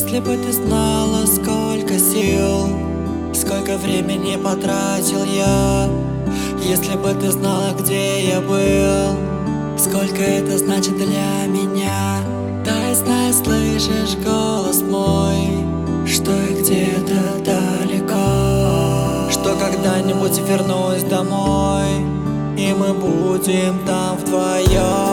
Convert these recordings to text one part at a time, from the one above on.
Если бы ты знала, сколько сил, сколько времени потратил я. Если бы ты знала, где я был, сколько это значит для меня. Дай знай, слышишь голос мой, что я где-то далеко. Что когда-нибудь вернусь домой, и мы будем там вдвоем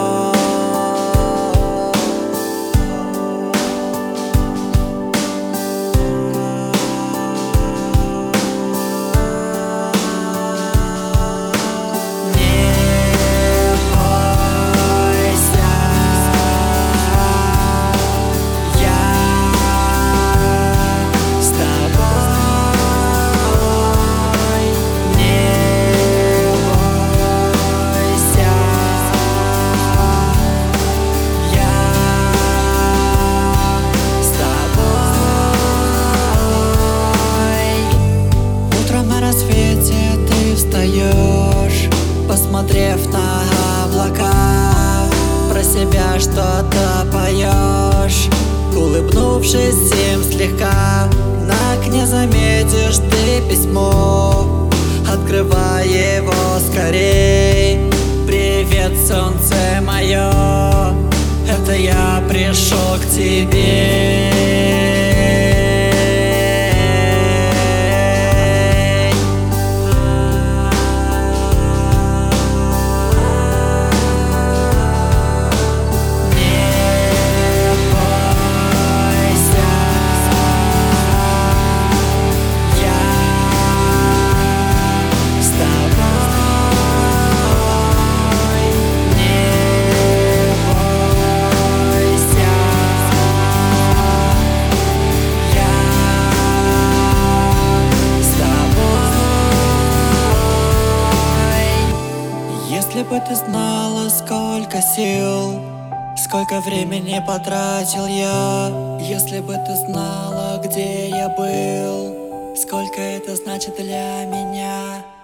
Посмотрев на облака Про себя что-то поешь. Улыбнувшись им слегка На окне заметишь ты письмо. Открывай его скорей. Привет, солнце мое Это я пришел к тебе бы ты знала, сколько сил, сколько времени потратил я. Если бы ты знала, где я был, сколько это значит для меня